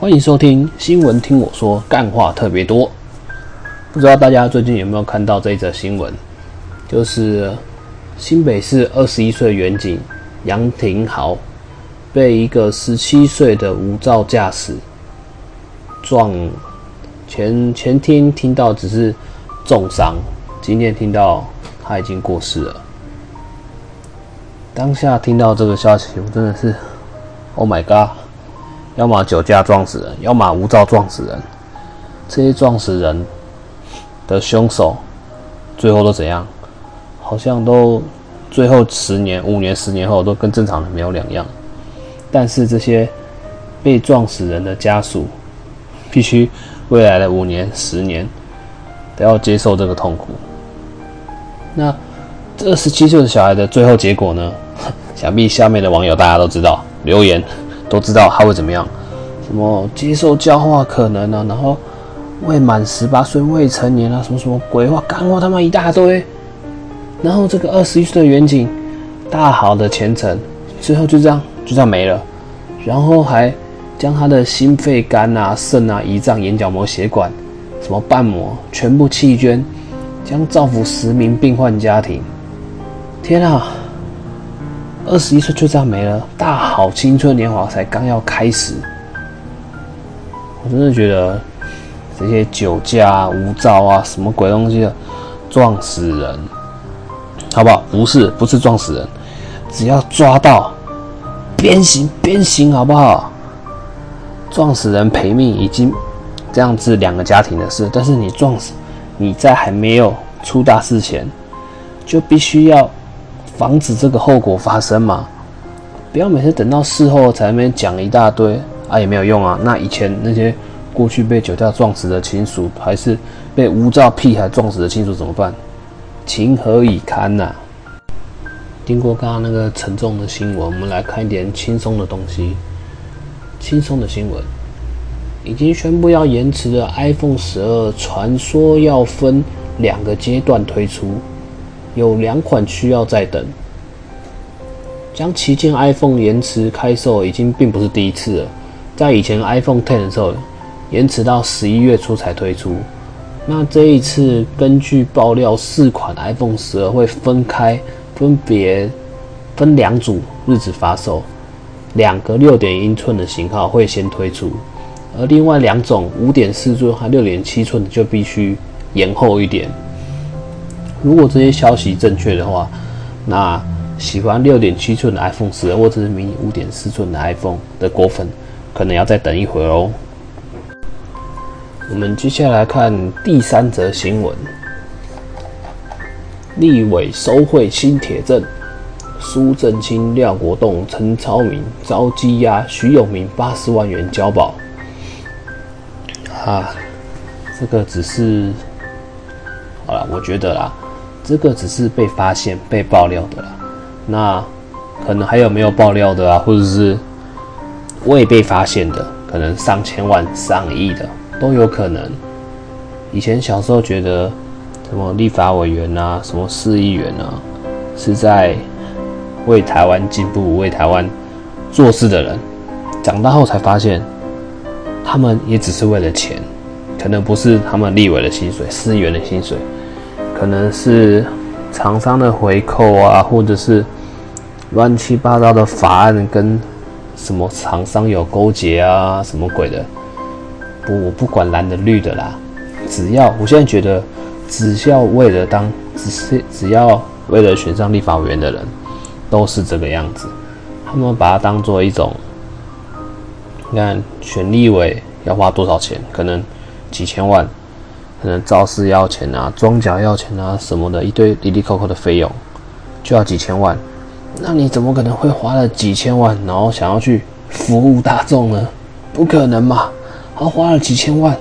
欢迎收听新闻，听我说，干话特别多。不知道大家最近有没有看到这一则新闻？就是新北市二十一岁远警杨廷豪被一个十七岁的无照驾驶撞，前前天听到只是重伤，今天听到他已经过世了。当下听到这个消息，我真的是，Oh my god！要么酒驾撞死人，要么无照撞死人。这些撞死人的凶手，最后都怎样？好像都最后十年、五年、十年后都跟正常人没有两样。但是这些被撞死人的家属，必须未来的五年、十年都要接受这个痛苦。那这十七岁的小孩的最后结果呢？想必下面的网友大家都知道，留言。都知道他会怎么样，什么接受教化可能啊，然后未满十八岁未成年啊，什么什么鬼话干话他妈一大堆，然后这个二十一岁的远景，大好的前程，最后就这样就这样没了，然后还将他的心肺肝啊、肾啊、胰脏、眼角膜、血管，什么瓣膜全部弃捐，将造福十名病患家庭，天啊！二十一岁就这样没了，大好青春年华才刚要开始。我真的觉得这些酒驾、无照啊，什么鬼东西的，撞死人，好不好？不是，不是撞死人，只要抓到，鞭刑，鞭刑，好不好？撞死人赔命已经这样子两个家庭的事，但是你撞死，你在还没有出大事前，就必须要。防止这个后果发生嘛？不要每次等到事后才那边讲一大堆啊，也没有用啊。那以前那些过去被酒驾撞死的亲属，还是被无照屁孩撞死的亲属怎么办？情何以堪呐！经过刚刚那个沉重的新闻，我们来看一点轻松的东西。轻松的新闻，已经宣布要延迟的 iPhone 十二，传说要分两个阶段推出。有两款需要再等，将旗舰 iPhone 延迟开售已经并不是第一次了。在以前 iPhone Ten 的时候，延迟到十一月初才推出。那这一次根据爆料，四款 iPhone 十二会分开，分别分两组日子发售。两个六点英寸的型号会先推出，而另外两种五点四寸和六点七寸的就必须延后一点。如果这些消息正确的话，那喜欢六点七寸的 iPhone 十二或者是迷你五点四寸的 iPhone 的果粉，可能要再等一会儿哦。我们接下来看第三则新闻：立委收贿新铁证，苏正清、廖国栋、陈超明遭羁押，徐永明八十万元交保。啊，这个只是好了，我觉得啦。这个只是被发现、被爆料的啦，那可能还有没有爆料的啊？或者是未被发现的，可能上千万、上亿的都有可能。以前小时候觉得什么立法委员啊、什么市议员啊，是在为台湾进步、为台湾做事的人，长大后才发现，他们也只是为了钱，可能不是他们立委的薪水、市议员的薪水。可能是厂商的回扣啊，或者是乱七八糟的法案跟什么厂商有勾结啊，什么鬼的？不，我不管蓝的绿的啦，只要我现在觉得，只要为了当，只是只要为了选上立法委员的人，都是这个样子。他们把它当做一种，你看选立委要花多少钱？可能几千万。可能招式要钱啊，装甲要钱啊，什么的一堆滴滴扣扣的费用，就要几千万。那你怎么可能会花了几千万，然后想要去服务大众呢？不可能嘛！他花了几千万，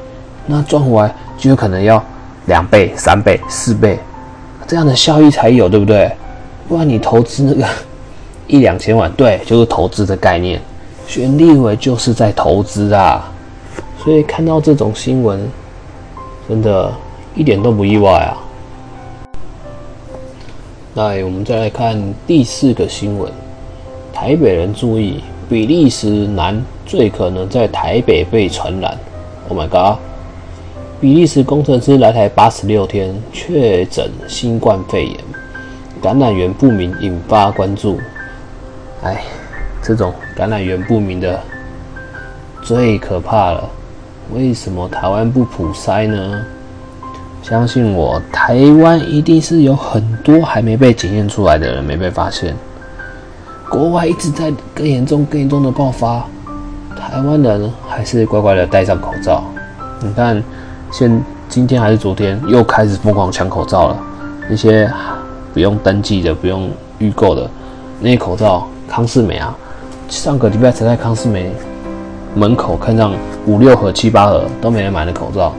那赚回来就有可能要两倍、三倍、四倍，这样的效益才有，对不对？不然你投资那个 一两千万，对，就是投资的概念。选立委就是在投资啊，所以看到这种新闻。真的，一点都不意外啊！来，我们再来看第四个新闻：台北人注意，比利时男最可能在台北被传染。Oh my god！比利时工程师来台八十六天，确诊新冠肺炎，感染源不明，引发关注。哎，这种感染源不明的最可怕了。为什么台湾不普筛呢？相信我，台湾一定是有很多还没被检验出来的人没被发现。国外一直在更严重、更严重的爆发，台湾人还是乖乖的戴上口罩。你看，现今天还是昨天又开始疯狂抢口罩了。那些不用登记的、不用预购的那些口罩，康士美啊，上个礼拜才在康士美门口看上五六盒、七八盒都没人买的口罩。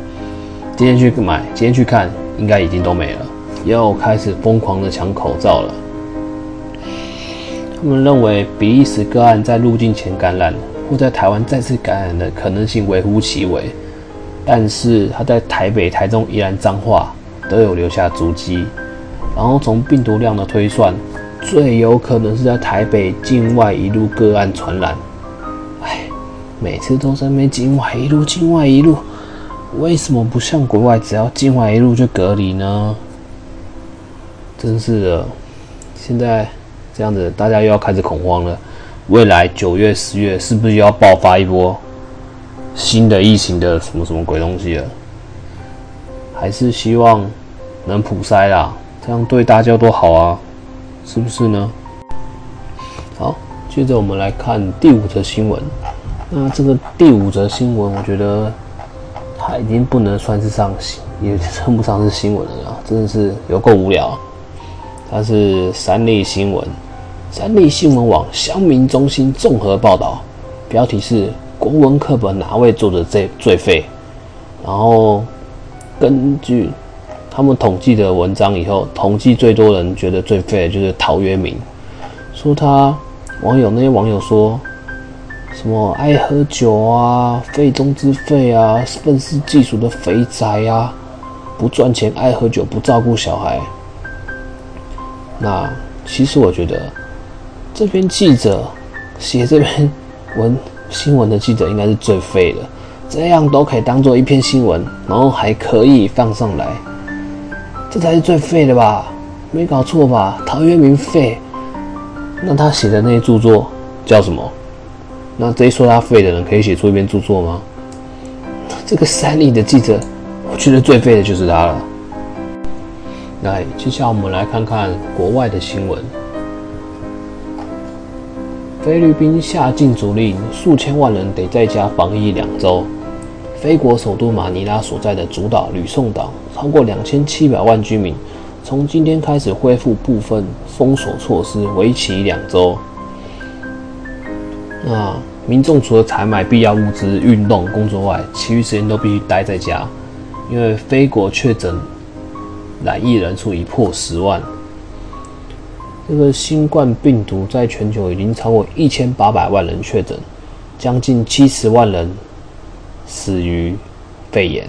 今天去买，今天去看，应该已经都没了，又开始疯狂的抢口罩了。他们认为比利时个案在入境前感染，或在台湾再次感染的可能性微乎其微，但是他在台北、台中、宜兰、彰化都有留下足迹。然后从病毒量的推算，最有可能是在台北境外一路个案传染。每次都在没境外一路，境外一路。为什么不像国外，只要境外一路就隔离呢？真是的，现在这样子，大家又要开始恐慌了。未来九月、十月是不是又要爆发一波新的疫情的什么什么鬼东西了？还是希望能普筛啦，这样对大家都好啊，是不是呢？好，接着我们来看第五则新闻。那这个第五则新闻，我觉得。它已经不能算是上新，也称不上是新闻了，真的是有够无聊。它是三立新闻，三立新闻网乡民中心综合报道，标题是国文课本哪位作者最最废？然后根据他们统计的文章以后，统计最多人觉得最废的就是陶渊明，说他网友那些网友说。什么爱喝酒啊，废中之废啊，愤世嫉俗的肥宅啊，不赚钱爱喝酒不照顾小孩。那其实我觉得，这篇记者写这篇文新闻的记者应该是最废的，这样都可以当做一篇新闻，然后还可以放上来，这才是最废的吧？没搞错吧？陶渊明废，那他写的那些著作叫什么？那这一说他废的人，可以写出一篇著作吗？这个三立的记者，我觉得最废的就是他了。来，接下来我们来看看国外的新闻。菲律宾下禁足令，数千万人得在家防疫两周。菲国首都马尼拉所在的主岛吕宋岛，超过两千七百万居民，从今天开始恢复部分封锁措施，为期两周。那民众除了采买必要物资、运动、工作外，其余时间都必须待在家，因为非国确诊染疫人数已破十万。这个新冠病毒在全球已经超过一千八百万人确诊，将近七十万人死于肺炎，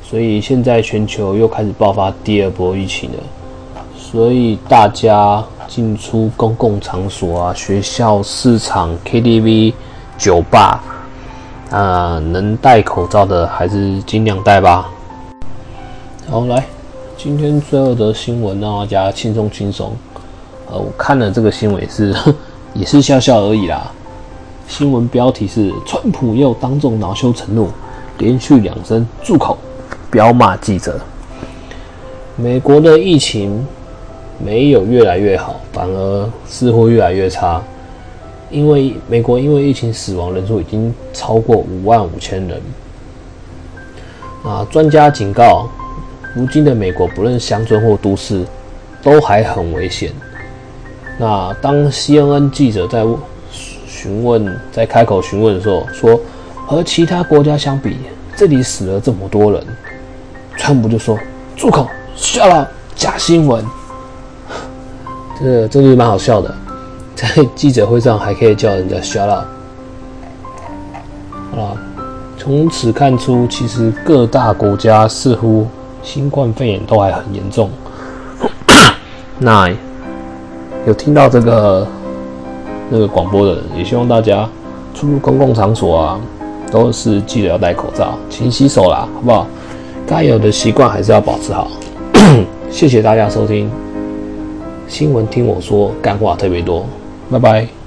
所以现在全球又开始爆发第二波疫情了，所以大家。进出公共场所啊，学校、市场、KTV、酒吧，啊，能戴口罩的还是尽量戴吧。好，来，今天最后的新闻让大家轻松轻松。呃，我看了这个新闻是，也是笑笑而已啦。新闻标题是：川普又当众恼羞成怒，连续两声住口，彪骂记者。美国的疫情。没有越来越好，反而似乎越来越差。因为美国因为疫情死亡人数已经超过五万五千人。啊，专家警告，如今的美国不论乡村或都市，都还很危险。那当 CNN 记者在询问、在开口询问的时候，说和其他国家相比，这里死了这么多人，川普就说：“住口，笑了，假新闻。”这个真的蛮好笑的，在记者会上还可以叫人家 shut up。好，从此看出，其实各大国家似乎新冠肺炎都还很严重。那有听到这个那个广播的人，也希望大家出入公共场所啊，都是记得要戴口罩、勤洗手啦，好不好？该有的习惯还是要保持好。谢谢大家收听。新闻听我说干话特别多。拜拜。